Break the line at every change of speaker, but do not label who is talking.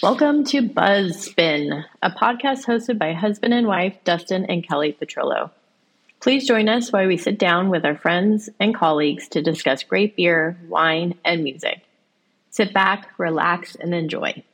Welcome to Buzzspin, a podcast hosted by husband and wife Dustin and Kelly Petrillo. Please join us while we sit down with our friends and colleagues to discuss great beer, wine, and music. Sit back, relax, and enjoy.